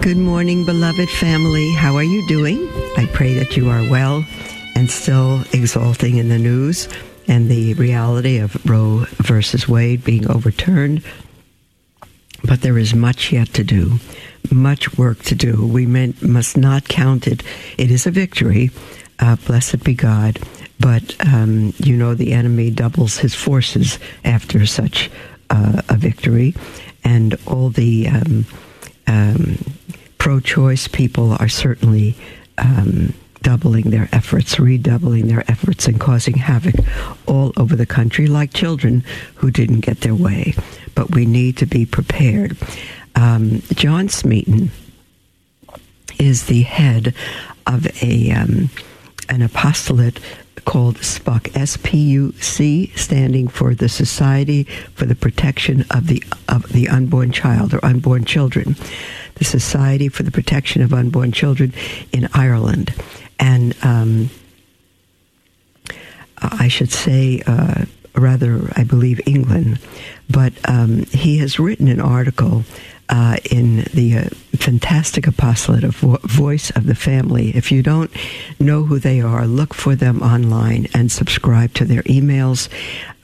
Good morning, beloved family. How are you doing? I pray that you are well and still exulting in the news and the reality of Roe versus Wade being overturned. But there is much yet to do, much work to do. We must not count it. It is a victory. Uh, blessed be God. But um, you know, the enemy doubles his forces after such uh, a victory. And all the. Um, um, pro choice people are certainly um, doubling their efforts, redoubling their efforts, and causing havoc all over the country, like children who didn't get their way. But we need to be prepared. Um, John Smeaton is the head of a um, an apostolate called SPUC, S-P-U-C, standing for the Society for the Protection of the of the Unborn Child or Unborn Children the Society for the Protection of Unborn Children in Ireland. And um, I should say, uh, rather, I believe England. But um, he has written an article uh, in the uh, fantastic apostolate of Vo- Voice of the Family. If you don't know who they are, look for them online and subscribe to their emails.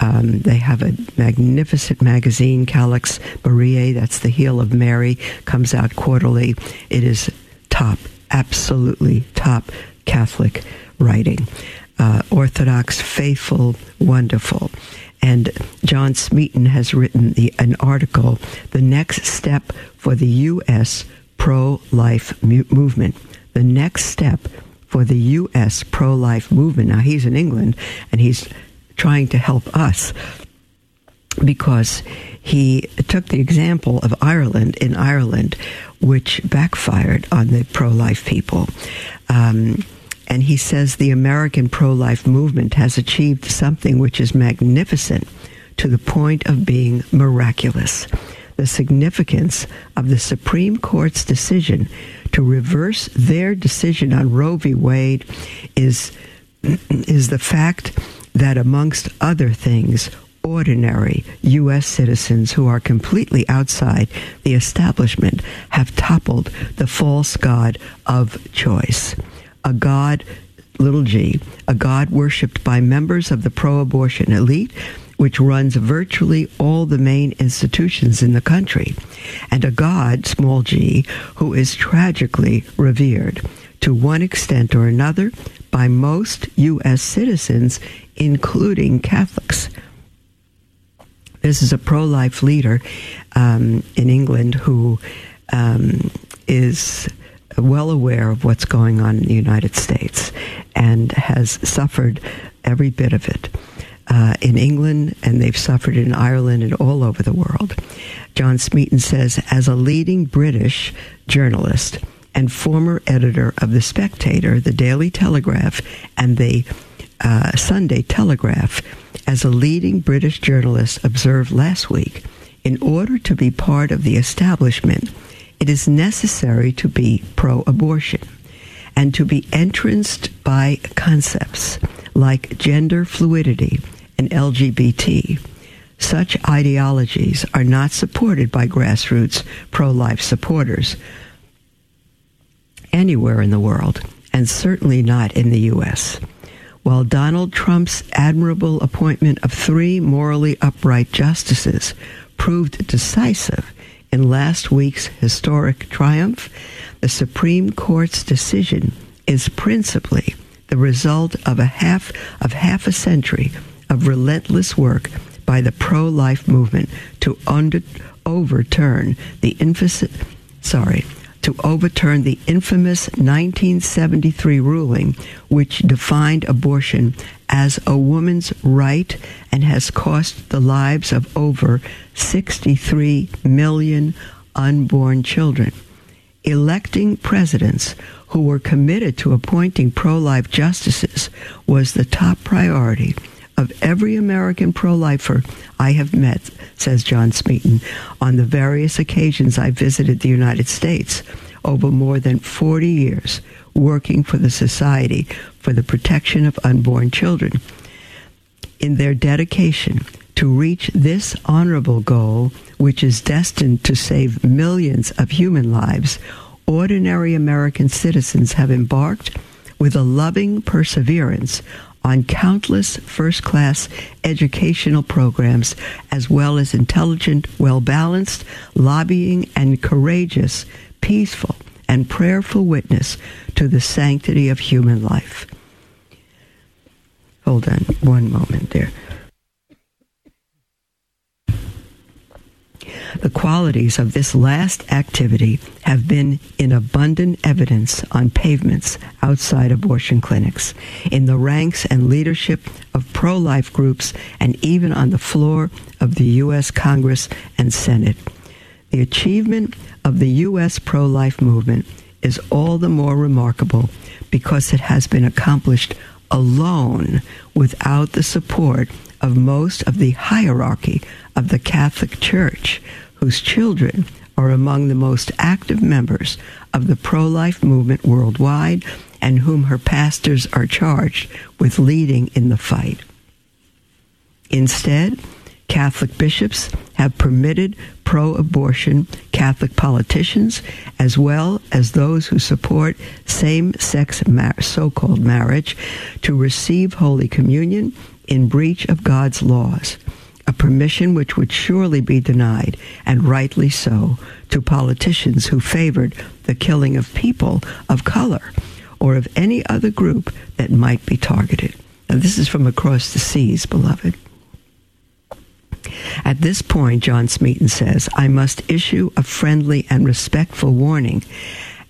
Um, they have a magnificent magazine, Calx Mariae, that's the heel of Mary, comes out quarterly. It is top, absolutely top Catholic writing. Uh, Orthodox, faithful, wonderful. And John Smeaton has written the, an article, The Next Step for the U.S. Pro Life Movement. The next step for the U.S. pro life movement. Now, he's in England and he's trying to help us because he took the example of Ireland in Ireland, which backfired on the pro life people. Um, and he says the American pro life movement has achieved something which is magnificent to the point of being miraculous. The significance of the Supreme Court's decision to reverse their decision on Roe v. Wade is, is the fact that, amongst other things, ordinary U.S. citizens who are completely outside the establishment have toppled the false god of choice a God, little g, a God worshipped by members of the pro abortion elite, which runs virtually all the main institutions in the country, and a God, small g, who is tragically revered to one extent or another by most U.S. citizens, including Catholics. This is a pro life leader um, in England who um, is well aware of what's going on in the United States and has suffered every bit of it. Uh, in England, and they've suffered in Ireland and all over the world. John Smeaton says, as a leading British journalist and former editor of The Spectator, The Daily Telegraph, and the uh, Sunday Telegraph, as a leading British journalist observed last week, in order to be part of the establishment, it is necessary to be pro abortion and to be entranced by concepts like gender fluidity and LGBT. Such ideologies are not supported by grassroots pro life supporters anywhere in the world, and certainly not in the U.S. While Donald Trump's admirable appointment of three morally upright justices proved decisive in last week's historic triumph, the Supreme Court's decision is principally the result of a half of half a century of relentless work by the pro-life movement to under, overturn the sorry to overturn the infamous 1973 ruling which defined abortion as a woman's right and has cost the lives of over 63 million unborn children. electing presidents who were committed to appointing pro life justices was the top priority of every American pro lifer I have met, says John Smeaton, on the various occasions I visited the United States over more than 40 years, working for the Society for the Protection of Unborn Children. In their dedication to reach this honorable goal, which is destined to save millions of human lives, ordinary American citizens have embarked with a loving perseverance on countless first class educational programs, as well as intelligent, well balanced, lobbying, and courageous, peaceful, and prayerful witness to the sanctity of human life. Hold on one moment there. The qualities of this last activity have been in abundant evidence on pavements outside abortion clinics, in the ranks and leadership of pro life groups, and even on the floor of the U.S. Congress and Senate. The achievement of the U.S. pro life movement is all the more remarkable because it has been accomplished alone without the support of most of the hierarchy of the Catholic Church, whose children are among the most active members of the pro life movement worldwide and whom her pastors are charged with leading in the fight. Instead, Catholic bishops have permitted pro abortion Catholic politicians, as well as those who support same sex mar- so called marriage, to receive Holy Communion in breach of God's laws a permission which would surely be denied, and rightly so, to politicians who favored the killing of people of color or of any other group that might be targeted. Now, this is from across the seas, beloved. At this point, John Smeaton says, I must issue a friendly and respectful warning.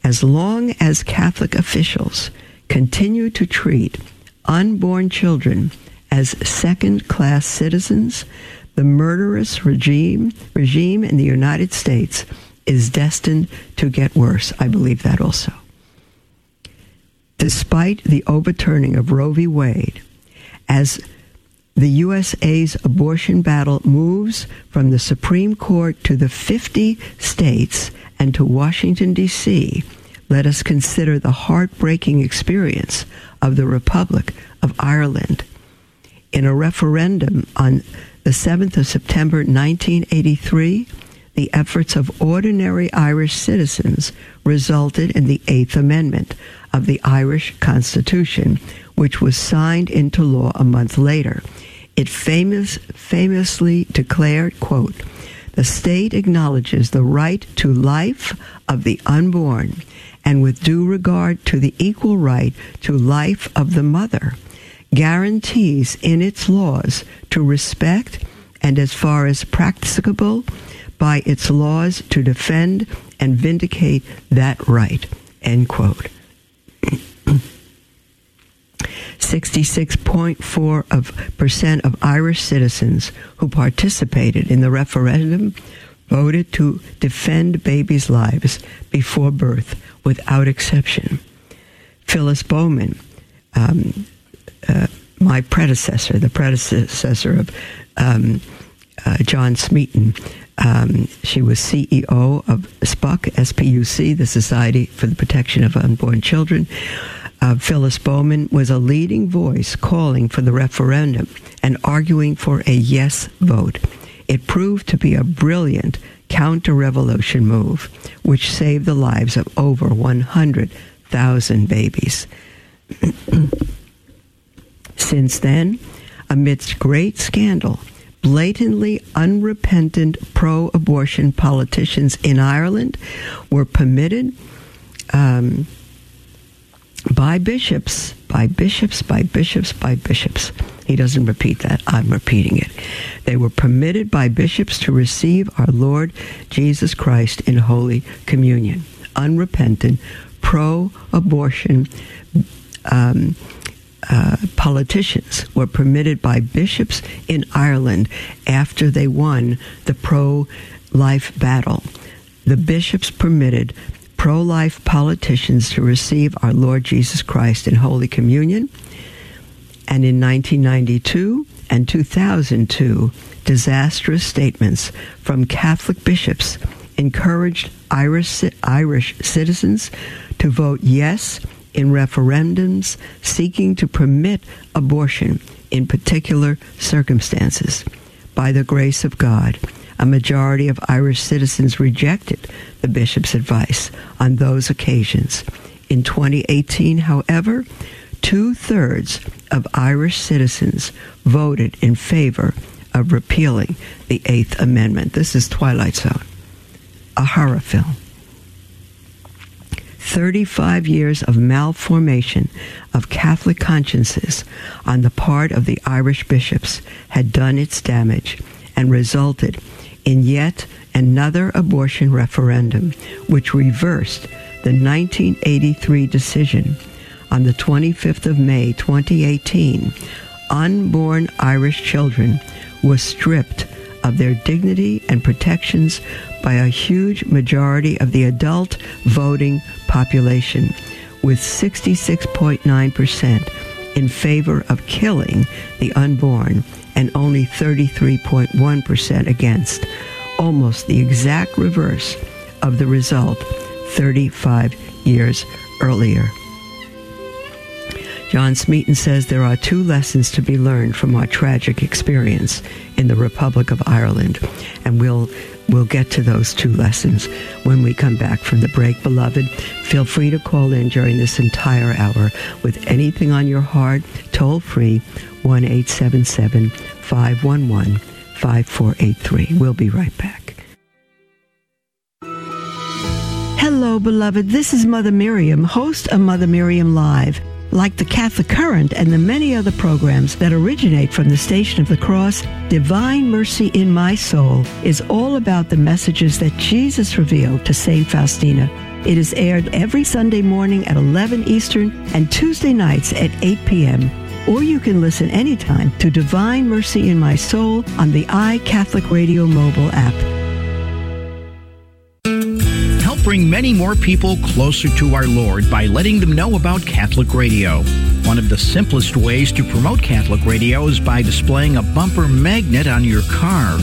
As long as Catholic officials continue to treat unborn children as second class citizens, the murderous regime regime in the United States is destined to get worse. I believe that also. Despite the overturning of Roe v. Wade, as the USA's abortion battle moves from the Supreme Court to the 50 states and to Washington, D.C., let us consider the heartbreaking experience of the Republic of Ireland in a referendum on the 7th of September 1983, the efforts of ordinary Irish citizens resulted in the Eighth Amendment of the Irish Constitution, which was signed into law a month later. It famous, famously declared, quote, the state acknowledges the right to life of the unborn and with due regard to the equal right to life of the mother guarantees in its laws to respect and, as far as practicable, by its laws to defend and vindicate that right. End quote. 66.4 of percent of Irish citizens who participated in the referendum voted to defend babies' lives before birth without exception. Phyllis Bowman, um, uh, my predecessor, the predecessor of um, uh, John Smeaton. Um, she was CEO of SPUC, SPUC, the Society for the Protection of Unborn Children. Uh, Phyllis Bowman was a leading voice calling for the referendum and arguing for a yes vote. It proved to be a brilliant counter revolution move, which saved the lives of over 100,000 babies. Since then, amidst great scandal, blatantly unrepentant pro abortion politicians in Ireland were permitted um, by bishops, by bishops, by bishops, by bishops. He doesn't repeat that. I'm repeating it. They were permitted by bishops to receive our Lord Jesus Christ in Holy Communion. Unrepentant, pro abortion, um, uh, politicians were permitted by bishops in Ireland after they won the pro life battle. The bishops permitted pro life politicians to receive our Lord Jesus Christ in Holy Communion. And in 1992 and 2002, disastrous statements from Catholic bishops encouraged Irish, Irish citizens to vote yes in referendums seeking to permit abortion in particular circumstances. By the grace of God, a majority of Irish citizens rejected the bishop's advice on those occasions. In 2018, however, two thirds of Irish citizens voted in favor of repealing the Eighth Amendment. This is Twilight Zone, a horror film. 35 years of malformation of Catholic consciences on the part of the Irish bishops had done its damage and resulted in yet another abortion referendum, which reversed the 1983 decision. On the 25th of May 2018, unborn Irish children were stripped of their dignity and protections by a huge majority of the adult voting population, with 66.9% in favor of killing the unborn and only 33.1% against, almost the exact reverse of the result 35 years earlier. John Smeaton says there are two lessons to be learned from our tragic experience in the Republic of Ireland, and we'll we'll get to those two lessons when we come back from the break. Beloved, feel free to call in during this entire hour with anything on your heart, toll free 1 877 511 5483. We'll be right back. Hello, beloved. This is Mother Miriam, host of Mother Miriam Live. Like the Catholic Current and the many other programs that originate from the Station of the Cross, Divine Mercy in My Soul is all about the messages that Jesus revealed to St. Faustina. It is aired every Sunday morning at 11 Eastern and Tuesday nights at 8 p.m. Or you can listen anytime to Divine Mercy in My Soul on the iCatholic Radio mobile app bring many more people closer to our Lord by letting them know about Catholic Radio. One of the simplest ways to promote Catholic Radio is by displaying a bumper magnet on your car.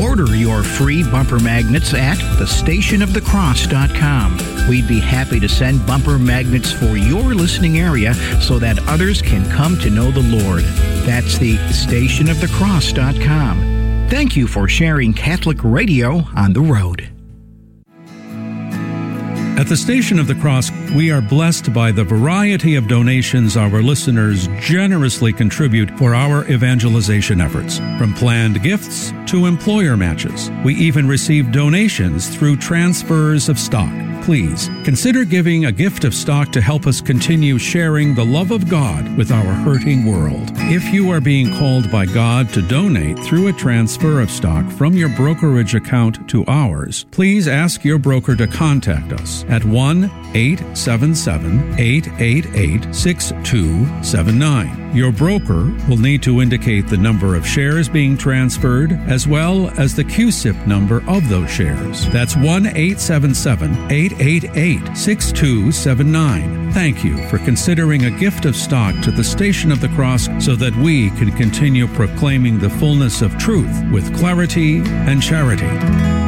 Order your free bumper magnets at thestationofthecross.com. We'd be happy to send bumper magnets for your listening area so that others can come to know the Lord. That's the stationofthecross.com. Thank you for sharing Catholic Radio on the road. At the Station of the Cross, we are blessed by the variety of donations our listeners generously contribute for our evangelization efforts, from planned gifts to employer matches. We even receive donations through transfers of stock please consider giving a gift of stock to help us continue sharing the love of God with our hurting world. If you are being called by God to donate through a transfer of stock from your brokerage account to ours, please ask your broker to contact us at 1 877 888 6279. Your broker will need to indicate the number of shares being transferred as well as the CUSIP number of those shares. That's 1 877 888 6279. Thank you for considering a gift of stock to the Station of the Cross so that we can continue proclaiming the fullness of truth with clarity and charity.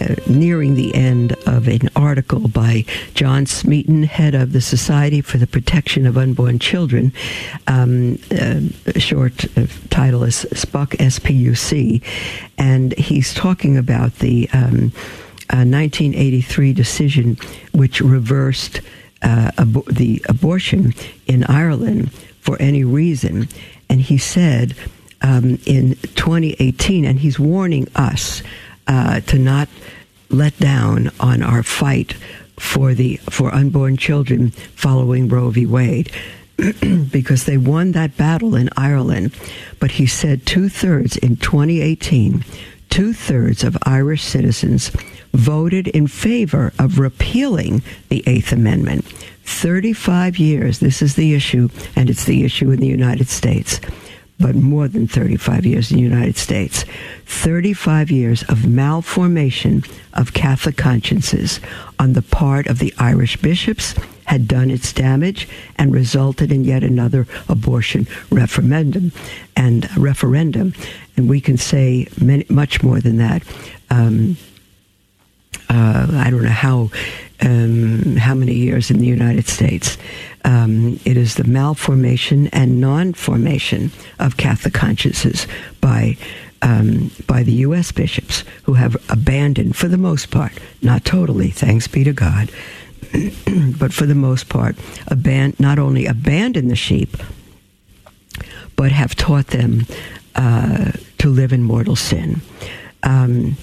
uh, nearing the end of an article by John Smeaton, head of the Society for the Protection of Unborn Children. Um, uh, short uh, title is SPUC SPUC, and he's talking about the um, 1983 decision which reversed uh, the abortion in Ireland for any reason. And he said, um, in 2018, and he's warning us uh, to not let down on our fight for the for unborn children following Roe v. Wade. because they won that battle in Ireland. But he said two thirds in 2018, two thirds of Irish citizens voted in favor of repealing the Eighth Amendment. 35 years, this is the issue, and it's the issue in the United States but more than 35 years in the United States. 35 years of malformation of Catholic consciences on the part of the Irish bishops had done its damage and resulted in yet another abortion referendum and referendum. And we can say many, much more than that. Um, uh, I don't know how um, how many years in the United States. Um, it is the malformation and non-formation of Catholic consciences by um, by the U.S. bishops who have abandoned, for the most part, not totally, thanks be to God, but for the most part, aban- not only abandoned the sheep, but have taught them uh, to live in mortal sin. Um,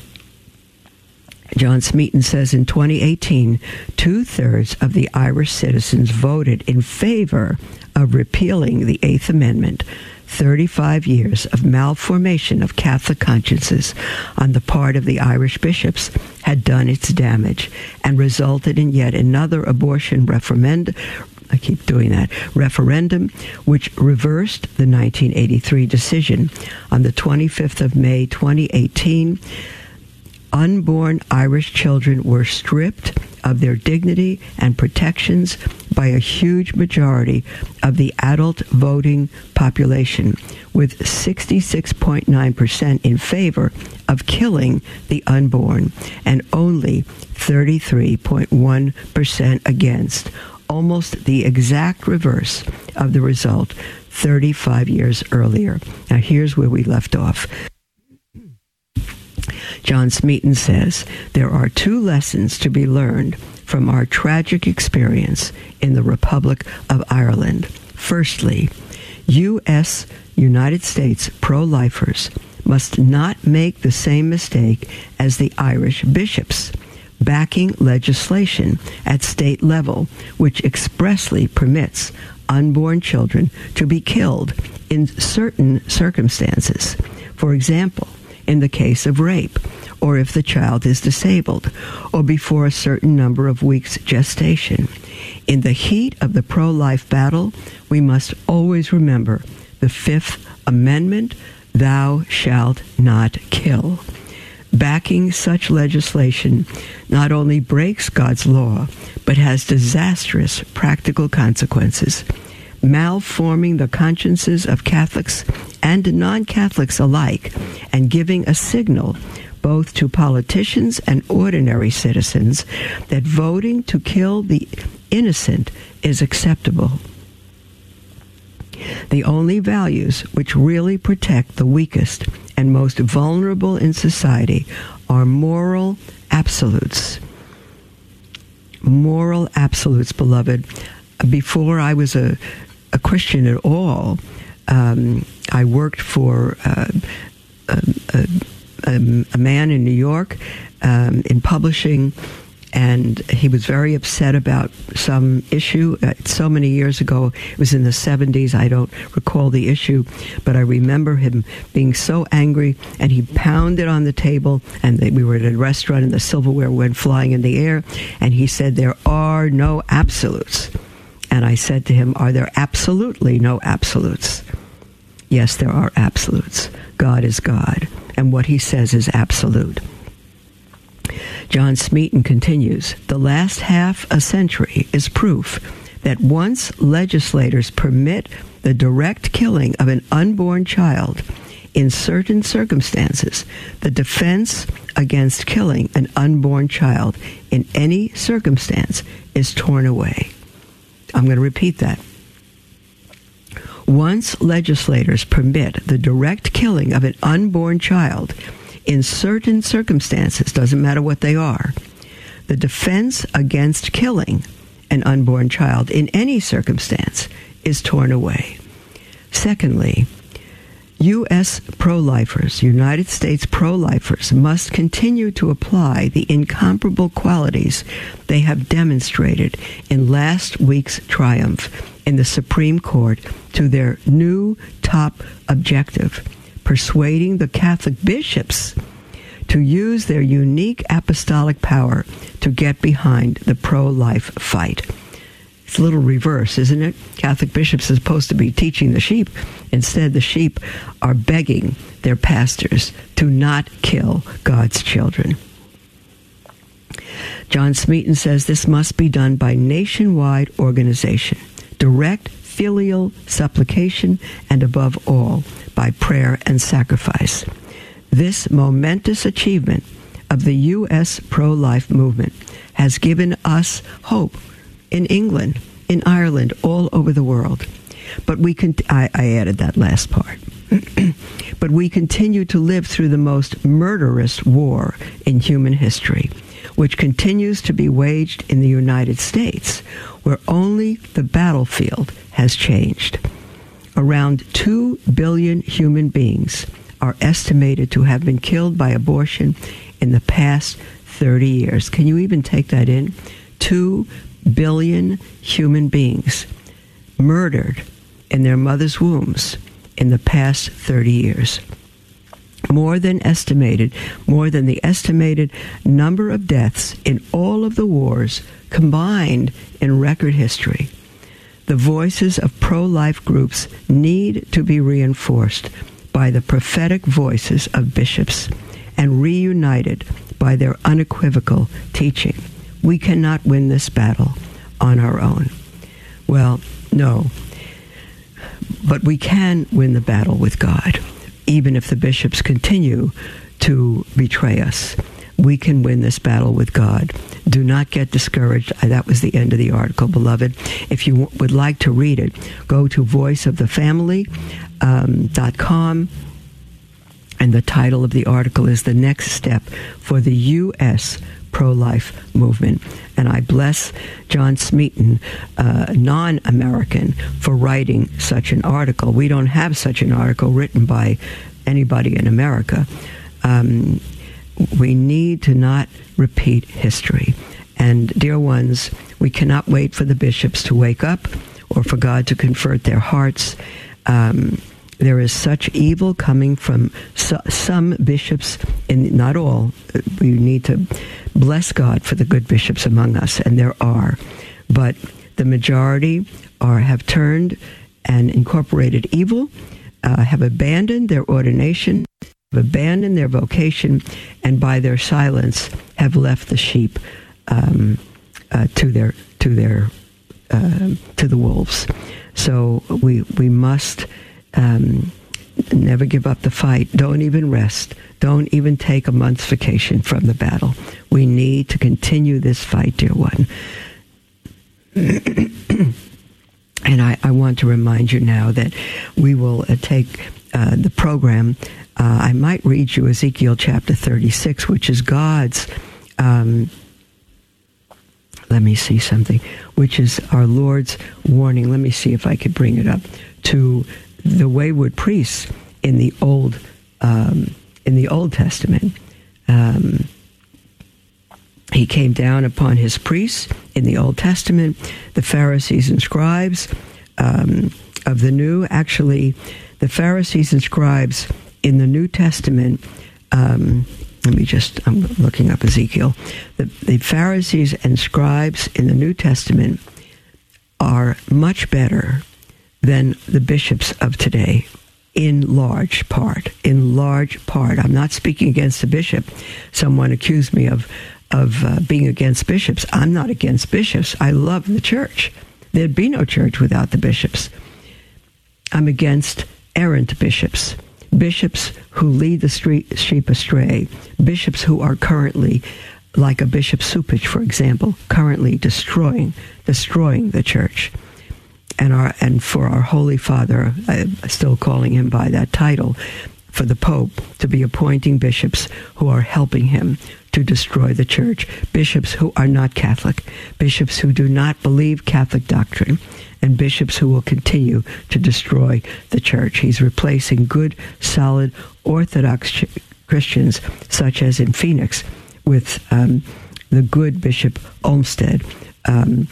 John Smeaton says in 2018, two thirds of the Irish citizens voted in favor of repealing the Eighth Amendment. 35 years of malformation of Catholic consciences on the part of the Irish bishops had done its damage and resulted in yet another abortion referendum. I keep doing that referendum, which reversed the 1983 decision on the 25th of May 2018 unborn Irish children were stripped of their dignity and protections by a huge majority of the adult voting population, with 66.9% in favor of killing the unborn and only 33.1% against, almost the exact reverse of the result 35 years earlier. Now, here's where we left off. John Smeaton says there are two lessons to be learned from our tragic experience in the Republic of Ireland. Firstly, U.S. United States pro lifers must not make the same mistake as the Irish bishops, backing legislation at state level which expressly permits unborn children to be killed in certain circumstances. For example, in the case of rape, or if the child is disabled, or before a certain number of weeks gestation. In the heat of the pro life battle, we must always remember the Fifth Amendment Thou shalt not kill. Backing such legislation not only breaks God's law, but has disastrous practical consequences malforming the consciences of Catholics and non Catholics alike, and giving a signal both to politicians and ordinary citizens that voting to kill the innocent is acceptable. The only values which really protect the weakest and most vulnerable in society are moral absolutes. Moral absolutes, beloved. Before I was a, Christian at all, um, I worked for uh, a, a, a, man in New York um, in publishing, and he was very upset about some issue. Uh, so many years ago, it was in the 70s. I don't recall the issue, but I remember him being so angry, and he pounded on the table. And they, we were at a restaurant, and the silverware went flying in the air. And he said, "There are no absolutes." And I said to him, Are there absolutely no absolutes? Yes, there are absolutes. God is God, and what he says is absolute. John Smeaton continues The last half a century is proof that once legislators permit the direct killing of an unborn child, in certain circumstances, the defense against killing an unborn child in any circumstance is torn away. I'm going to repeat that. Once legislators permit the direct killing of an unborn child in certain circumstances, doesn't matter what they are, the defense against killing an unborn child in any circumstance is torn away. Secondly, U.S. pro lifers, United States pro lifers, must continue to apply the incomparable qualities they have demonstrated in last week's triumph in the Supreme Court to their new top objective persuading the Catholic bishops to use their unique apostolic power to get behind the pro life fight. It's a little reverse, isn't it? Catholic bishops are supposed to be teaching the sheep. Instead, the sheep are begging their pastors to not kill God's children. John Smeaton says this must be done by nationwide organization, direct filial supplication, and above all, by prayer and sacrifice. This momentous achievement of the U.S. pro life movement has given us hope in England, in Ireland, all over the world. But we can, I, I added that last part. but we continue to live through the most murderous war in human history, which continues to be waged in the United States, where only the battlefield has changed. Around 2 billion human beings are estimated to have been killed by abortion in the past 30 years. Can you even take that in? 2 billion human beings murdered in their mother's wombs in the past 30 years. More than estimated, more than the estimated number of deaths in all of the wars combined in record history. The voices of pro life groups need to be reinforced by the prophetic voices of bishops and reunited by their unequivocal teaching. We cannot win this battle on our own. Well, no. But we can win the battle with God, even if the bishops continue to betray us. We can win this battle with God. Do not get discouraged. That was the end of the article, beloved. If you would like to read it, go to voiceofthefamily.com. Um, and the title of the article is The Next Step for the U.S. Pro Life Movement. And I bless John Smeaton, uh, non American, for writing such an article. We don't have such an article written by anybody in America. Um, we need to not repeat history. And, dear ones, we cannot wait for the bishops to wake up or for God to convert their hearts. Um, there is such evil coming from so, some bishops, and not all. We need to bless God for the good bishops among us, and there are. But the majority are have turned and incorporated evil, uh, have abandoned their ordination, have abandoned their vocation, and by their silence have left the sheep um, uh, to their to their uh, to the wolves. So we we must um, never give up the fight. Don't even rest. Don't even take a month's vacation from the battle. We need to continue this fight, dear one. and I, I, want to remind you now that we will uh, take uh, the program. Uh, I might read you Ezekiel chapter 36, which is God's. Um, let me see something, which is our Lord's warning. Let me see if I could bring it up to the wayward priests in the old um, in the Old Testament. Um, he came down upon his priests in the Old Testament, the Pharisees and scribes um, of the New. Actually, the Pharisees and scribes in the New Testament. Um, let me just, I'm looking up Ezekiel. The, the Pharisees and scribes in the New Testament are much better than the bishops of today in large part. In large part. I'm not speaking against the bishop. Someone accused me of, of uh, being against bishops. I'm not against bishops. I love the church. There'd be no church without the bishops. I'm against errant bishops, bishops who lead the street, sheep astray, bishops who are currently, like a Bishop Cupich, for example, currently destroying, destroying the church and our and for our Holy Father, I'm still calling him by that title, for the Pope to be appointing bishops who are helping him to destroy the church, bishops who are not Catholic, bishops who do not believe Catholic doctrine, and bishops who will continue to destroy the church. He's replacing good, solid, Orthodox ch- Christians, such as in Phoenix, with um, the good Bishop Olmsted, um,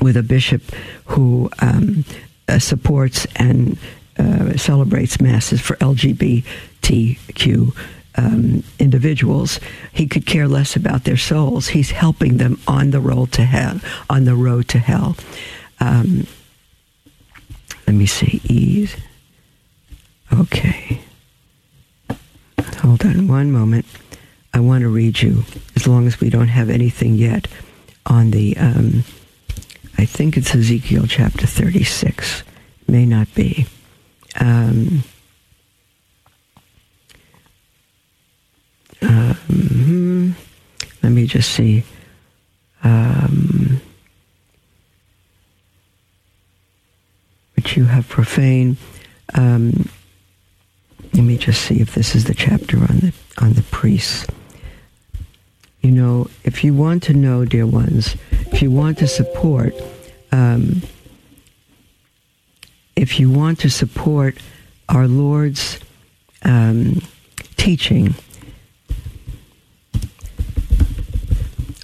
with a bishop who um, uh, supports and uh, celebrates masses for LGBTQ um, individuals. He could care less about their souls. He's helping them on the road to hell. On the road to hell. Um, let me see. Ease. Okay. Hold on one moment. I want to read you, as long as we don't have anything yet, on the. Um, I think it's Ezekiel chapter 36. May not be. Um, um, let me just see. Um, which you have profaned. Um, let me just see if this is the chapter on the on the priests. You know, if you want to know, dear ones, if you want to support um, if you want to support our Lord's um, teaching,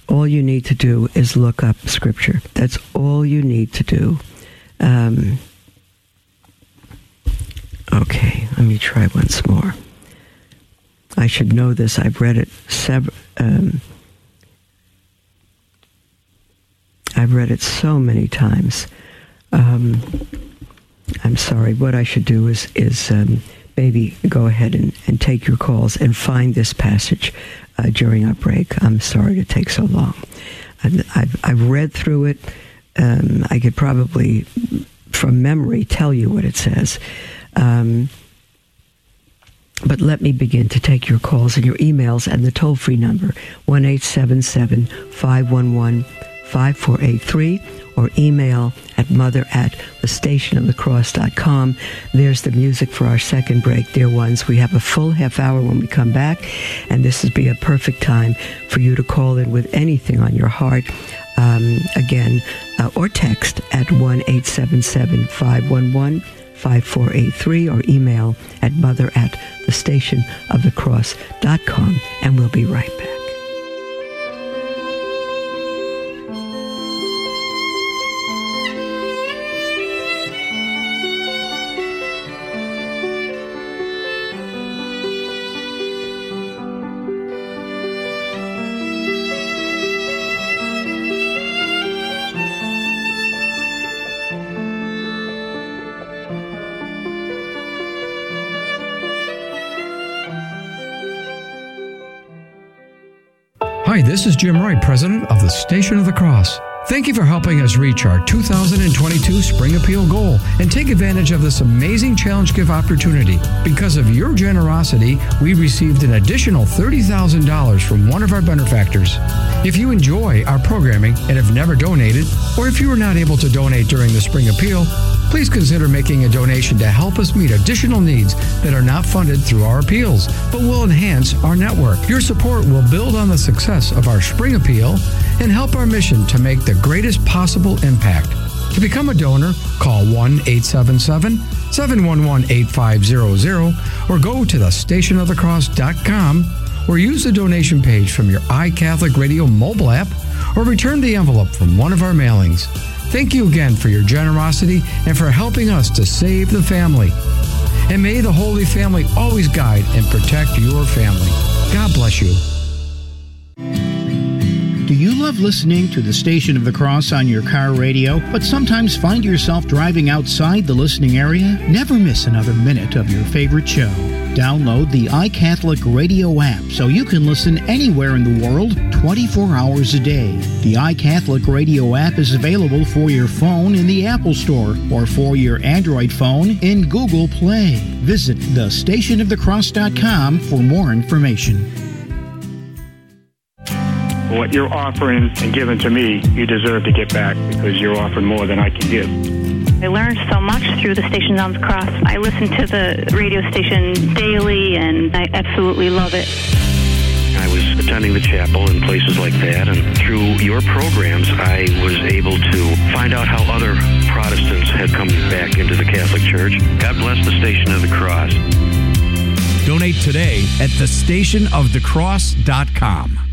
all you need to do is look up Scripture. That's all you need to do. Um, okay, let me try once more. I should know this. I've read it several. Um, I've read it so many times. Um, I'm sorry. What I should do is is um, maybe go ahead and, and take your calls and find this passage uh, during our break. I'm sorry to take so long. I've, I've, I've read through it. Um, I could probably, from memory, tell you what it says. Um, but let me begin to take your calls and your emails and the toll free number 1 511 5483 or email at mother at the station of the cross.com. There's the music for our second break, dear ones. We have a full half hour when we come back, and this would be a perfect time for you to call in with anything on your heart. Um, again, uh, or text at 1 877 511 5483 or email at mother at the station of the cross.com, and we'll be right back. This is Jim Wright, president of the Station of the Cross. Thank you for helping us reach our 2022 Spring Appeal goal and take advantage of this amazing challenge gift opportunity. Because of your generosity, we received an additional $30,000 from one of our benefactors. If you enjoy our programming and have never donated, or if you were not able to donate during the Spring Appeal, please consider making a donation to help us meet additional needs that are not funded through our appeals, but will enhance our network. Your support will build on the success of our Spring Appeal and help our mission to make the greatest possible impact. To become a donor, call 1 877 711 8500 or go to thestationofthecross.com or use the donation page from your iCatholic Radio mobile app or return the envelope from one of our mailings. Thank you again for your generosity and for helping us to save the family. And may the Holy Family always guide and protect your family. God bless you. Do you love listening to the Station of the Cross on your car radio, but sometimes find yourself driving outside the listening area? Never miss another minute of your favorite show. Download the iCatholic Radio app so you can listen anywhere in the world 24 hours a day. The iCatholic Radio app is available for your phone in the Apple Store or for your Android phone in Google Play. Visit thestationofthecross.com for more information. What you're offering and giving to me, you deserve to get back because you're offering more than I can give. I learned so much through the Station on the Cross. I listen to the radio station daily, and I absolutely love it. I was attending the chapel and places like that. And through your programs, I was able to find out how other Protestants had come back into the Catholic Church. God bless the Station of the Cross. Donate today at thestationofthecross.com.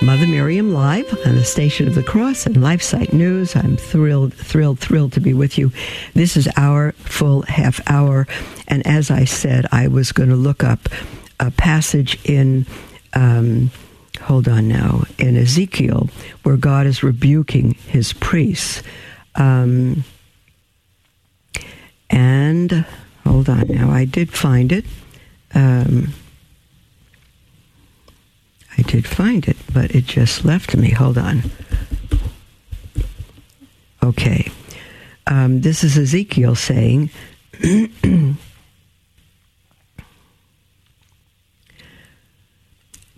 Mother Miriam Live on the Station of the Cross and LifeSite News. I'm thrilled, thrilled, thrilled to be with you. This is our full half hour. And as I said, I was going to look up a passage in, um, hold on now, in Ezekiel where God is rebuking his priests. Um, and hold on now, I did find it. Um, I did find it, but it just left me. Hold on. Okay. Um, this is Ezekiel saying,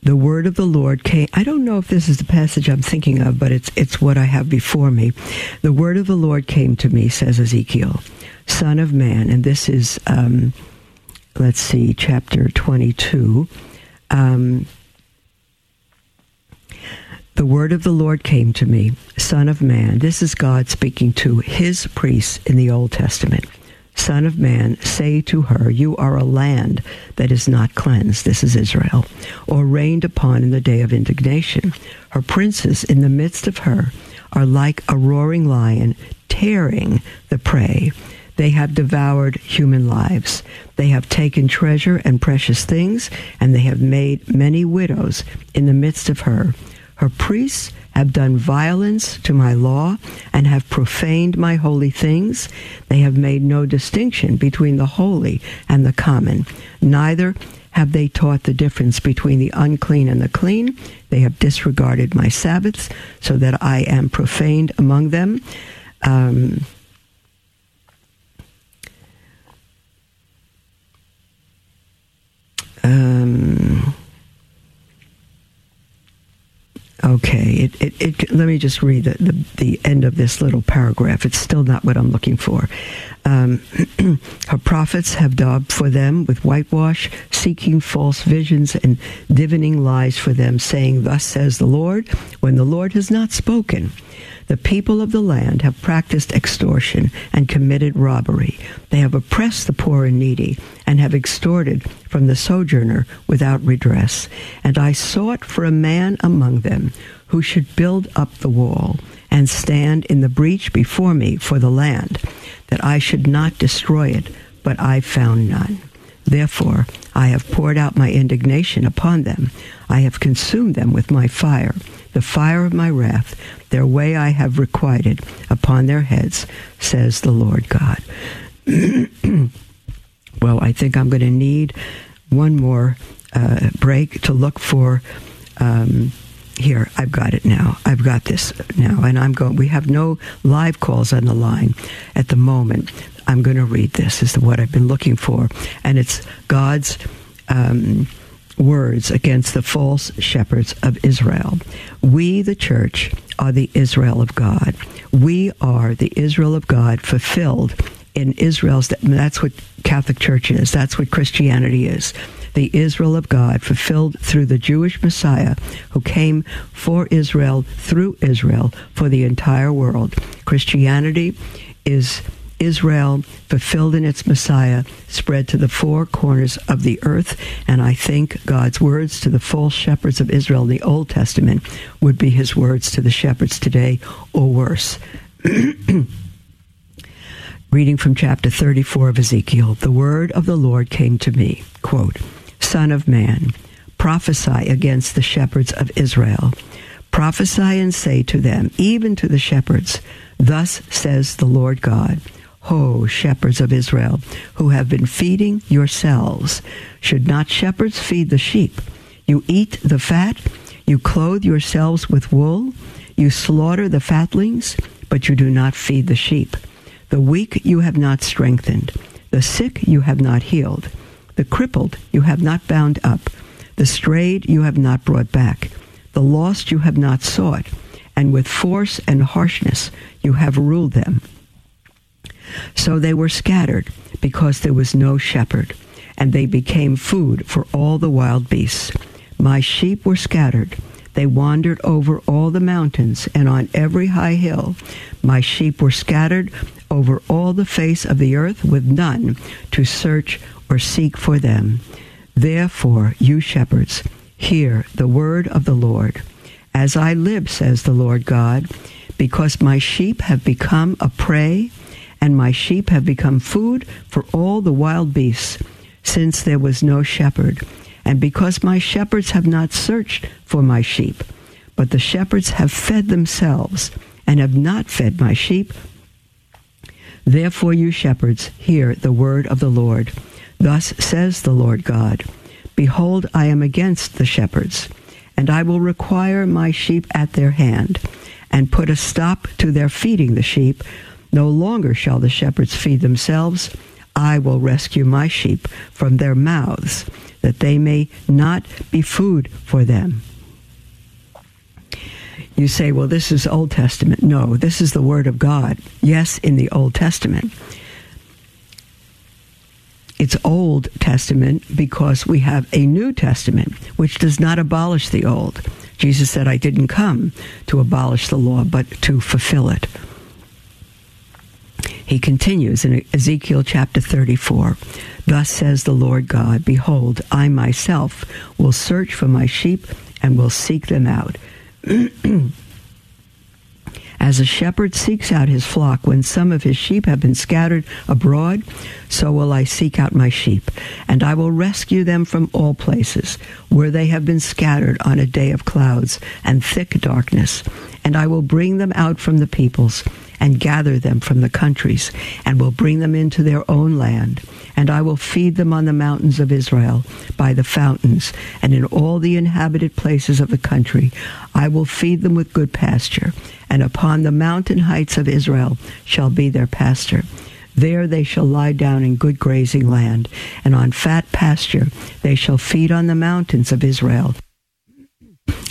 The word of the Lord came. I don't know if this is the passage I'm thinking of, but it's it's what I have before me. The word of the Lord came to me, says Ezekiel, son of man, and this is, um, let's see, chapter 22. Um, the word of the Lord came to me, Son of man. This is God speaking to his priests in the Old Testament. Son of man, say to her, You are a land that is not cleansed. This is Israel, or rained upon in the day of indignation. Her princes in the midst of her are like a roaring lion tearing the prey. They have devoured human lives. They have taken treasure and precious things, and they have made many widows in the midst of her. Her priests have done violence to my law and have profaned my holy things. They have made no distinction between the holy and the common. Neither have they taught the difference between the unclean and the clean. They have disregarded my Sabbaths, so that I am profaned among them. Um, um, Okay, it, it, it, let me just read the, the, the, end of this little paragraph. It's still not what I'm looking for. Um, her prophets have daubed for them with whitewash, seeking false visions and divining lies for them, saying, Thus says the Lord, when the Lord has not spoken. The people of the land have practiced extortion and committed robbery. They have oppressed the poor and needy and have extorted from the sojourner without redress. And I sought for a man among them who should build up the wall and stand in the breach before me for the land, that I should not destroy it, but I found none. Therefore, I have poured out my indignation upon them. I have consumed them with my fire, the fire of my wrath. Their way I have requited upon their heads, says the Lord God. well, I think I'm going to need one more uh, break to look for. Um, here, I've got it now. I've got this now, and I'm going. We have no live calls on the line at the moment. I'm going to read this. Is what I've been looking for, and it's God's. Um, words against the false shepherds of Israel. We, the church, are the Israel of God. We are the Israel of God fulfilled in Israel's. That's what Catholic Church is. That's what Christianity is. The Israel of God fulfilled through the Jewish Messiah who came for Israel, through Israel, for the entire world. Christianity is Israel, fulfilled in its Messiah, spread to the four corners of the earth. And I think God's words to the false shepherds of Israel in the Old Testament would be his words to the shepherds today, or worse. Reading from chapter 34 of Ezekiel, the word of the Lord came to me, quote, Son of man, prophesy against the shepherds of Israel. Prophesy and say to them, even to the shepherds, Thus says the Lord God, Ho, shepherds of Israel, who have been feeding yourselves. Should not shepherds feed the sheep? You eat the fat, You clothe yourselves with wool. You slaughter the fatlings, but you do not feed the sheep. The weak you have not strengthened. The sick you have not healed. The crippled you have not bound up. The strayed you have not brought back. The lost you have not sought. And with force and harshness you have ruled them. So they were scattered because there was no shepherd, and they became food for all the wild beasts. My sheep were scattered. They wandered over all the mountains and on every high hill. My sheep were scattered over all the face of the earth with none to search or seek for them. Therefore, you shepherds, hear the word of the Lord. As I live, says the Lord God, because my sheep have become a prey, and my sheep have become food for all the wild beasts, since there was no shepherd, and because my shepherds have not searched for my sheep, but the shepherds have fed themselves, and have not fed my sheep. Therefore, you shepherds, hear the word of the Lord. Thus says the Lord God Behold, I am against the shepherds, and I will require my sheep at their hand, and put a stop to their feeding the sheep. No longer shall the shepherds feed themselves. I will rescue my sheep from their mouths, that they may not be food for them. You say, well, this is Old Testament. No, this is the Word of God. Yes, in the Old Testament. It's Old Testament because we have a New Testament, which does not abolish the Old. Jesus said, I didn't come to abolish the law, but to fulfill it. He continues in Ezekiel chapter 34 Thus says the Lord God, Behold, I myself will search for my sheep and will seek them out. As a shepherd seeks out his flock when some of his sheep have been scattered abroad, so will I seek out my sheep, and I will rescue them from all places where they have been scattered on a day of clouds and thick darkness, and I will bring them out from the peoples and gather them from the countries, and will bring them into their own land. And I will feed them on the mountains of Israel, by the fountains, and in all the inhabited places of the country. I will feed them with good pasture, and upon the mountain heights of Israel shall be their pasture. There they shall lie down in good grazing land, and on fat pasture they shall feed on the mountains of Israel.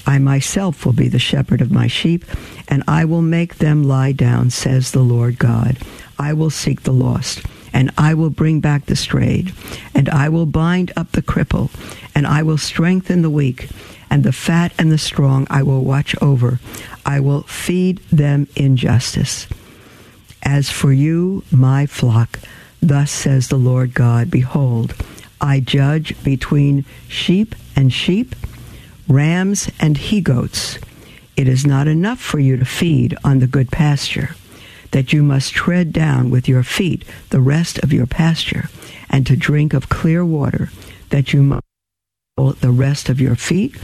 I myself will be the shepherd of my sheep, and I will make them lie down, says the Lord God. I will seek the lost, and I will bring back the strayed, and I will bind up the cripple, and I will strengthen the weak, and the fat and the strong I will watch over. I will feed them in justice. As for you, my flock, thus says the Lord God, behold, I judge between sheep and sheep rams and he goats. It is not enough for you to feed on the good pasture, that you must tread down with your feet the rest of your pasture, and to drink of clear water, that you must the rest of your feet.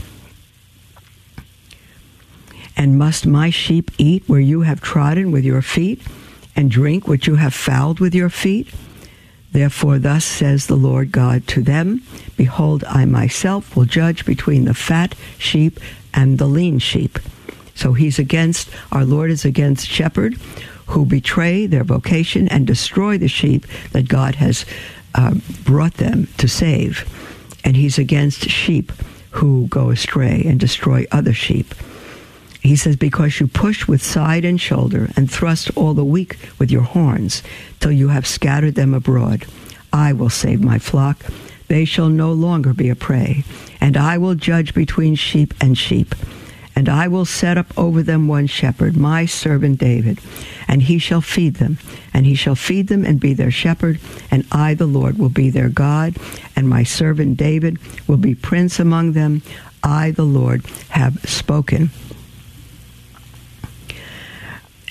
And must my sheep eat where you have trodden with your feet, and drink what you have fouled with your feet? Therefore, thus says the Lord God to them Behold, I myself will judge between the fat sheep and the lean sheep. So he's against, our Lord is against shepherd who betray their vocation and destroy the sheep that God has uh, brought them to save. And he's against sheep who go astray and destroy other sheep. He says, Because you push with side and shoulder and thrust all the weak with your horns till you have scattered them abroad. I will save my flock. They shall no longer be a prey. And I will judge between sheep and sheep. And I will set up over them one shepherd, my servant David. And he shall feed them. And he shall feed them and be their shepherd. And I, the Lord, will be their God. And my servant David will be prince among them. I, the Lord, have spoken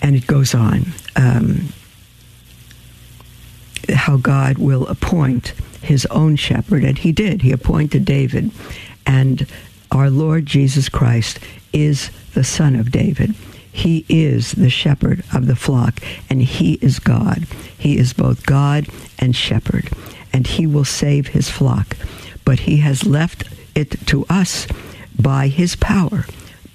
and it goes on. Um, how God will appoint his own shepherd, and he did. He appointed David, and our Lord Jesus Christ is the son of David. He is the shepherd of the flock, and he is God. He is both God and shepherd, and he will save his flock. But he has left it to us by his power,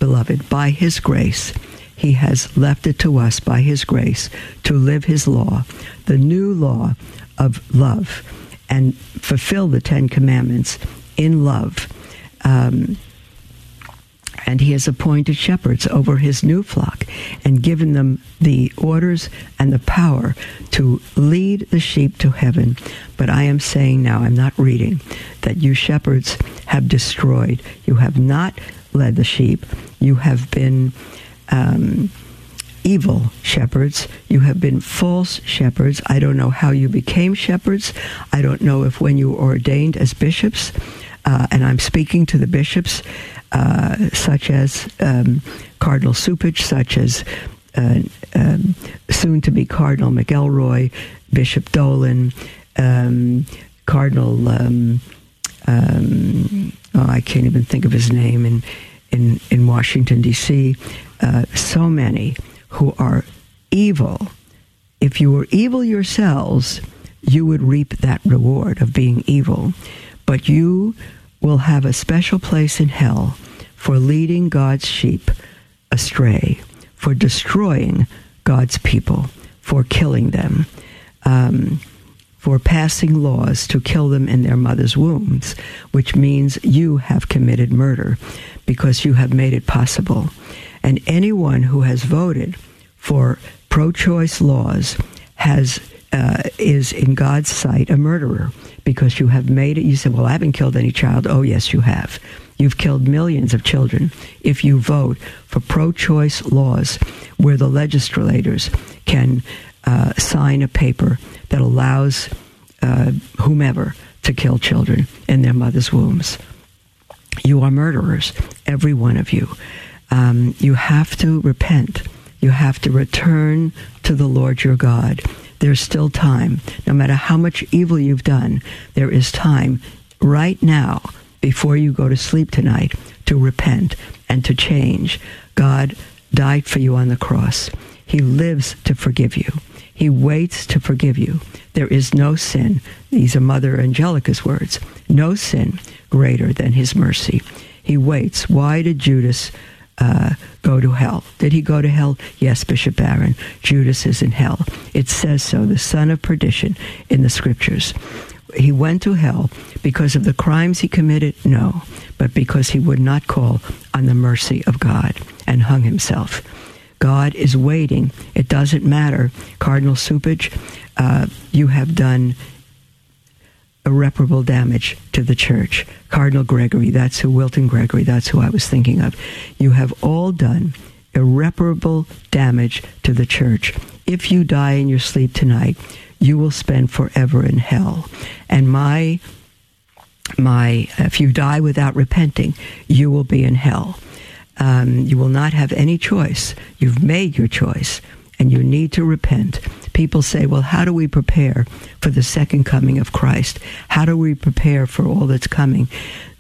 beloved, by his grace, he has left it to us by his grace to live his law, the new law of love, and fulfill the Ten Commandments in love. Um, and he has appointed shepherds over his new flock and given them the orders and the power to lead the sheep to heaven. But I am saying now, I'm not reading, that you shepherds have destroyed. You have not led the sheep. You have been um, evil shepherds. You have been false shepherds. I don't know how you became shepherds. I don't know if when you were ordained as bishops, uh, and I'm speaking to the bishops, uh, such as um, Cardinal Cupich, such as uh, um, soon to be Cardinal McElroy, Bishop Dolan, um, Cardinal, um, um, oh, I can't even think of his name, in, in, in Washington, D.C., uh, so many who are evil. If you were evil yourselves, you would reap that reward of being evil. But you will have a special place in hell for leading God's sheep astray, for destroying God's people, for killing them, um, for passing laws to kill them in their mother's wombs, which means you have committed murder because you have made it possible. And anyone who has voted for pro-choice laws has uh, is in God's sight a murderer because you have made it. You said, "Well, I haven't killed any child." Oh, yes, you have. You've killed millions of children if you vote for pro-choice laws where the legislators can uh, sign a paper that allows uh, whomever to kill children in their mother's wombs. You are murderers, every one of you um, you have to repent. You have to return to the Lord your God. There's still time. No matter how much evil you've done, there is time right now before you go to sleep tonight to repent and to change. God died for you on the cross. He lives to forgive you. He waits to forgive you. There is no sin. These are Mother Angelica's words. No sin greater than his mercy. He waits. Why did Judas uh, go to hell. Did he go to hell? Yes, Bishop Barron. Judas is in hell. It says so, the son of perdition in the scriptures. He went to hell because of the crimes he committed? No, but because he would not call on the mercy of God and hung himself. God is waiting. It doesn't matter. Cardinal Cupich, uh, you have done irreparable damage to the church. Cardinal Gregory, that's who, Wilton Gregory, that's who I was thinking of. You have all done irreparable damage to the church. If you die in your sleep tonight, you will spend forever in hell. And my, my, if you die without repenting, you will be in hell. Um, you will not have any choice. You've made your choice and you need to repent. People say, well, how do we prepare for the second coming of Christ? How do we prepare for all that's coming?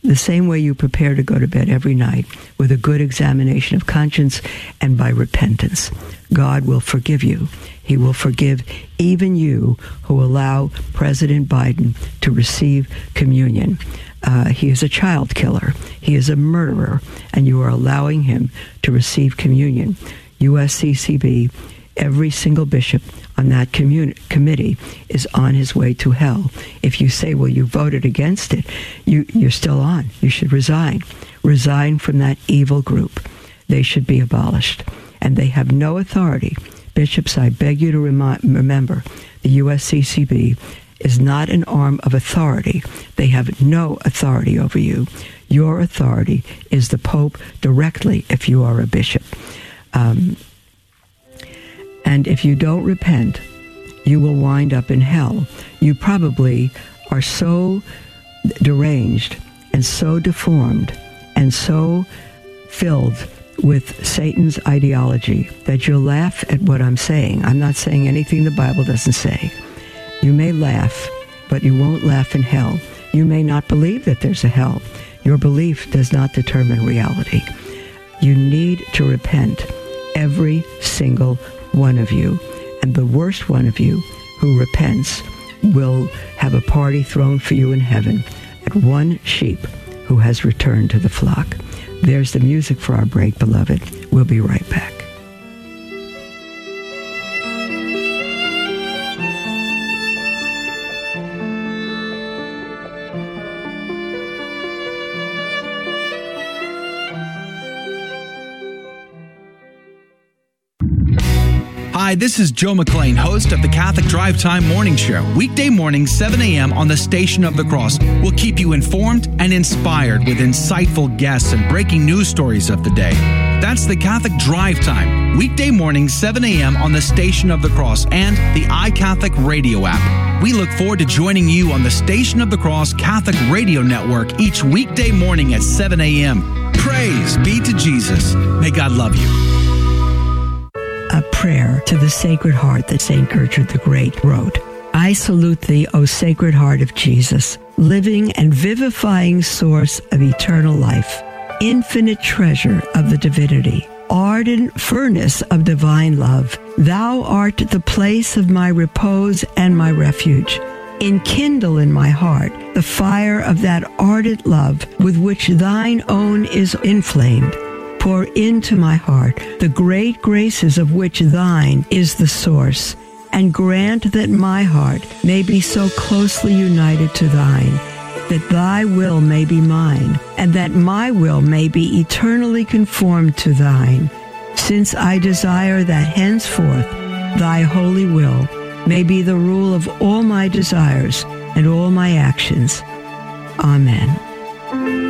The same way you prepare to go to bed every night with a good examination of conscience and by repentance. God will forgive you. He will forgive even you who allow President Biden to receive communion. Uh, he is a child killer. He is a murderer, and you are allowing him to receive communion. USCCB every single bishop on that committee is on his way to hell. If you say, well, you voted against it, you, you're still on. You should resign. Resign from that evil group. They should be abolished. And they have no authority. Bishops, I beg you to remi- remember the USCCB is not an arm of authority. They have no authority over you. Your authority is the Pope directly if you are a bishop. Um, and if you don't repent, you will wind up in hell. You probably are so deranged and so deformed and so filled with Satan's ideology that you'll laugh at what I'm saying. I'm not saying anything the Bible doesn't say. You may laugh, but you won't laugh in hell. You may not believe that there's a hell. Your belief does not determine reality. You need to repent, every single one of you, and the worst one of you who repents will have a party thrown for you in heaven at one sheep who has returned to the flock. There's the music for our break, beloved. We'll be right back. Hi, this is Joe McLean, host of the Catholic Drive Time Morning Show. Weekday morning, 7 a.m. on the Station of the Cross. We'll keep you informed and inspired with insightful guests and breaking news stories of the day. That's the Catholic Drive Time. Weekday morning, 7 a.m. on the Station of the Cross and the iCatholic radio app. We look forward to joining you on the Station of the Cross Catholic Radio Network each weekday morning at 7 a.m. Praise be to Jesus. May God love you a prayer to the Sacred Heart that St. Gertrude the Great wrote. I salute thee, O Sacred Heart of Jesus, living and vivifying source of eternal life, infinite treasure of the divinity, ardent furnace of divine love. Thou art the place of my repose and my refuge. Enkindle in my heart the fire of that ardent love with which thine own is inflamed pour into my heart the great graces of which thine is the source, and grant that my heart may be so closely united to thine, that thy will may be mine, and that my will may be eternally conformed to thine, since I desire that henceforth thy holy will may be the rule of all my desires and all my actions. Amen.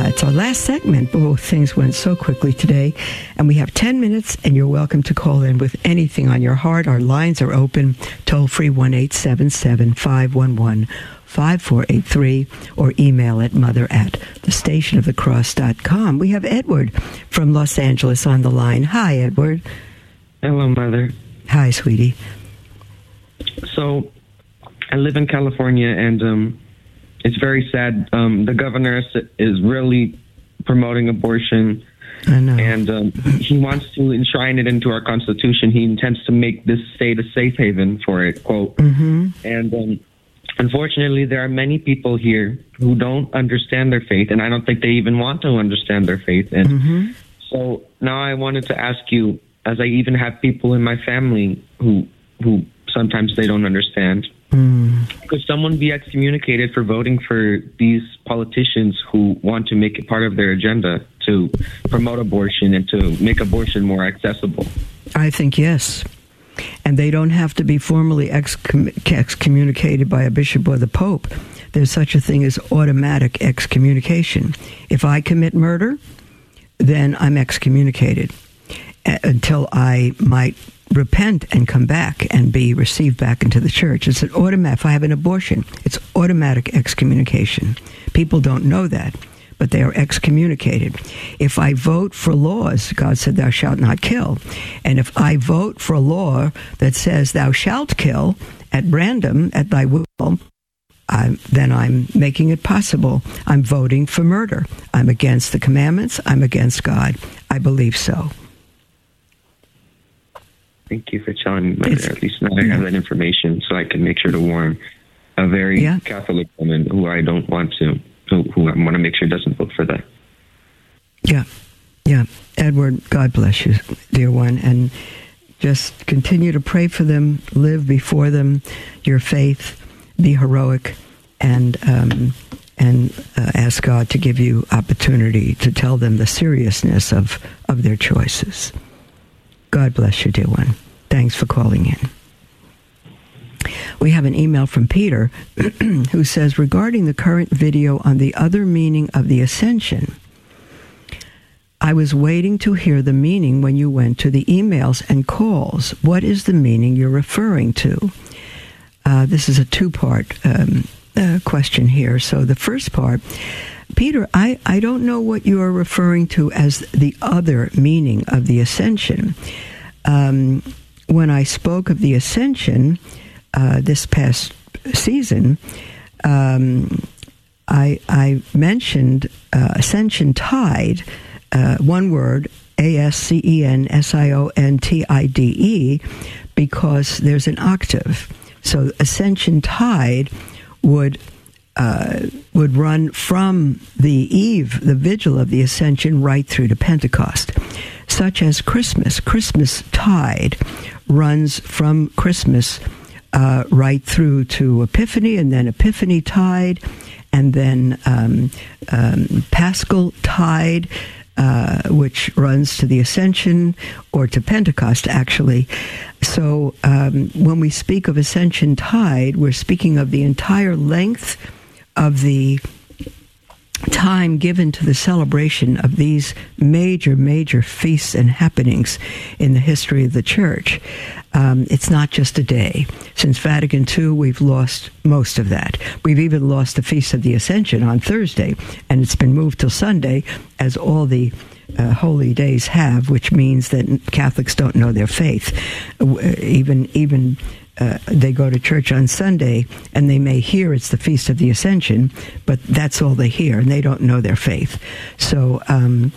uh, it's our last segment. Oh, things went so quickly today. And we have 10 minutes, and you're welcome to call in with anything on your heart. Our lines are open, toll free 1 877 511 5483, or email at mother at thestationofthecross.com. We have Edward from Los Angeles on the line. Hi, Edward. Hello, Mother. Hi, sweetie. So, I live in California, and um, it's very sad. Um, the governor is really promoting abortion. And um, he wants to enshrine it into our constitution. He intends to make this state a safe haven for it, quote. Mm-hmm. And um, unfortunately, there are many people here who don't understand their faith, and I don't think they even want to understand their faith. And mm-hmm. so now I wanted to ask you, as I even have people in my family who who sometimes they don't understand. Mm. Could someone be excommunicated for voting for these politicians who want to make it part of their agenda to promote abortion and to make abortion more accessible? I think yes. And they don't have to be formally excom- excommunicated by a bishop or the pope. There's such a thing as automatic excommunication. If I commit murder, then I'm excommunicated until I might repent and come back and be received back into the church. It's an automatic. If I have an abortion, it's automatic excommunication. People don't know that, but they are excommunicated. If I vote for laws, God said, "Thou shalt not kill," and if I vote for a law that says, "Thou shalt kill," at random at thy will. I'm, then I'm making it possible. I'm voting for murder. I'm against the commandments. I'm against God. I believe so. Thank you for telling me, Mother. At least now I have that information so I can make sure to warn a very yeah. Catholic woman who I don't want to, who, who I want to make sure doesn't vote for that. Yeah. Yeah. Edward, God bless you, dear one. And just continue to pray for them, live before them your faith, be heroic and um, and uh, ask God to give you opportunity to tell them the seriousness of, of their choices. God bless you, dear one. Thanks for calling in. We have an email from Peter who says regarding the current video on the other meaning of the ascension. I was waiting to hear the meaning when you went to the emails and calls. What is the meaning you're referring to? Uh, this is a two part um, uh, question here. So the first part, Peter, I, I don't know what you are referring to as the other meaning of the ascension. Um, when I spoke of the ascension uh, this past season, um, I, I mentioned uh, ascension tide, uh, one word, A S C E N S I O N T I D E, because there's an octave. So ascension tide would uh, would run from the eve, the vigil of the ascension, right through to Pentecost, such as Christmas. Christmas tide runs from Christmas uh, right through to Epiphany, and then Epiphany tide, and then um, um, Paschal tide. Uh, which runs to the Ascension or to Pentecost, actually. So um, when we speak of Ascension Tide, we're speaking of the entire length of the time given to the celebration of these major, major feasts and happenings in the history of the church. Um, it's not just a day. Since Vatican II, we've lost most of that. We've even lost the Feast of the Ascension on Thursday, and it's been moved till Sunday, as all the uh, holy days have, which means that Catholics don't know their faith. Uh, even even uh, they go to church on Sunday and they may hear it's the Feast of the Ascension, but that's all they hear, and they don't know their faith. So. Um,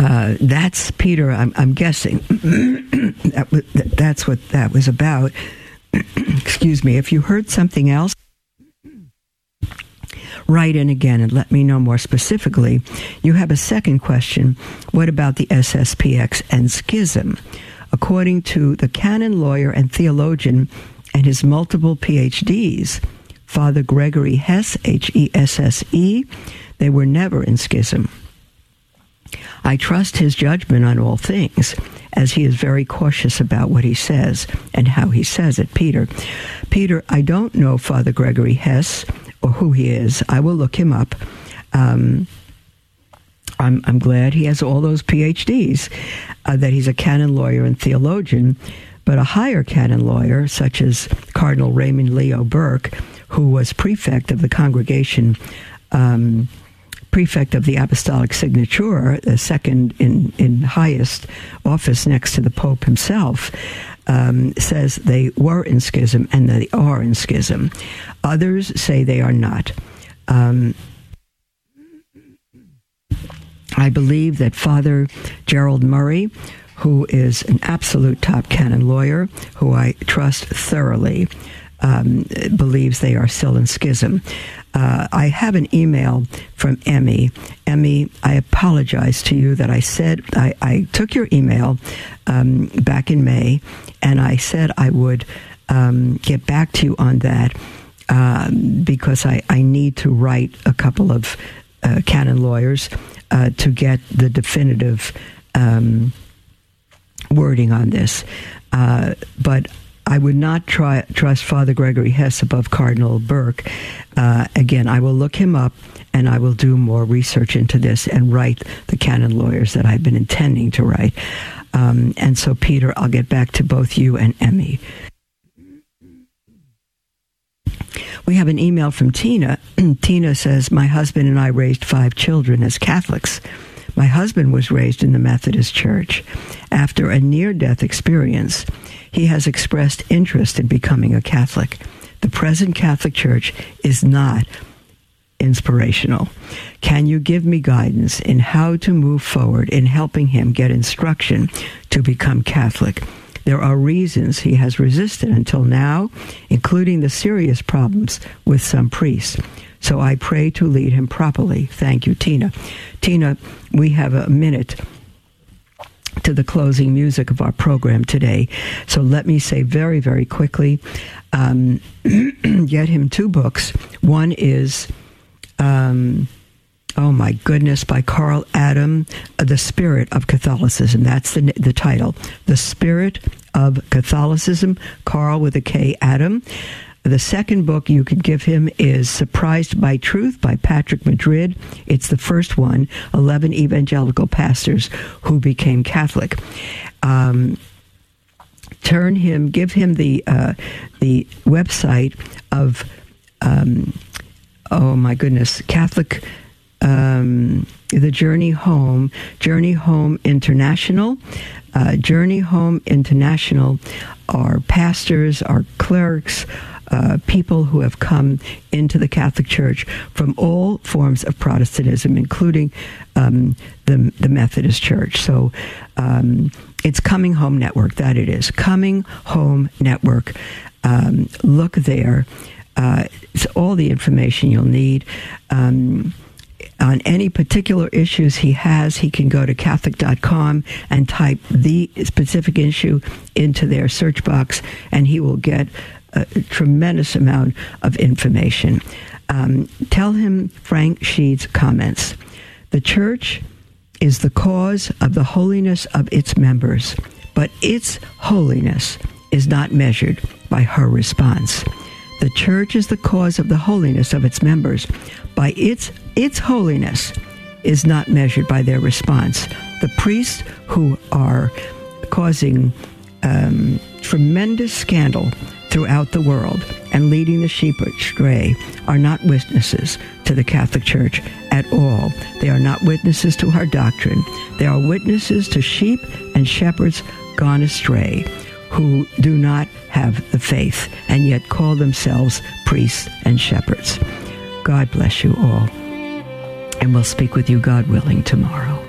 uh, that's Peter. I'm, I'm guessing that that's what that was about. Excuse me. If you heard something else, write in again and let me know more specifically. You have a second question. What about the SSPX and schism? According to the canon lawyer and theologian and his multiple PhDs, Father Gregory Hesse, H E S S E, they were never in schism. I trust his judgment on all things, as he is very cautious about what he says and how he says it. Peter, Peter, I don't know Father Gregory Hesse or who he is. I will look him up. Um, I'm, I'm glad he has all those PhDs, uh, that he's a canon lawyer and theologian, but a higher canon lawyer, such as Cardinal Raymond Leo Burke, who was prefect of the congregation, um, prefect of the Apostolic Signatura, the second in, in highest office next to the Pope himself, um, says they were in schism and they are in schism. Others say they are not. Um, I believe that Father Gerald Murray, who is an absolute top canon lawyer, who I trust thoroughly, um, believes they are still in schism. Uh, I have an email from Emmy. Emmy, I apologize to you that I said I, I took your email um, back in May, and I said I would um, get back to you on that um, because I, I need to write a couple of canon lawyers uh, to get the definitive um, wording on this. Uh, but I would not try, trust Father Gregory Hesse above Cardinal Burke. Uh, again, I will look him up and I will do more research into this and write the canon lawyers that I've been intending to write. Um, and so, Peter, I'll get back to both you and Emmy. We have an email from Tina. Tina says, My husband and I raised five children as Catholics. My husband was raised in the Methodist Church. After a near death experience, he has expressed interest in becoming a Catholic. The present Catholic Church is not inspirational. Can you give me guidance in how to move forward in helping him get instruction to become Catholic? There are reasons he has resisted until now, including the serious problems with some priests. So I pray to lead him properly. Thank you, Tina. Tina, we have a minute to the closing music of our program today. So let me say very, very quickly um, get him two books. One is. Um, oh my goodness, by Karl Adam, uh, The Spirit of Catholicism. That's the, the title. The Spirit of Catholicism, Karl with a K, Adam. The second book you could give him is Surprised by Truth by Patrick Madrid. It's the first one 11 evangelical pastors who became Catholic. Um, turn him, give him the, uh, the website of, um, oh my goodness, Catholic. Um, the Journey Home, Journey Home International. Uh, Journey Home International are pastors, are clerics, uh, people who have come into the Catholic Church from all forms of Protestantism, including um, the, the Methodist Church. So um, it's Coming Home Network, that it is. Coming Home Network. Um, look there. Uh, it's all the information you'll need. Um, on any particular issues he has, he can go to Catholic.com and type the specific issue into their search box, and he will get a tremendous amount of information. Um, tell him Frank Sheed's comments. The church is the cause of the holiness of its members, but its holiness is not measured by her response. The church is the cause of the holiness of its members, by its its holiness is not measured by their response. The priests who are causing um, tremendous scandal throughout the world and leading the sheep astray are not witnesses to the Catholic Church at all. They are not witnesses to our doctrine. They are witnesses to sheep and shepherds gone astray who do not have the faith and yet call themselves priests and shepherds. God bless you all. And we'll speak with you, God willing, tomorrow.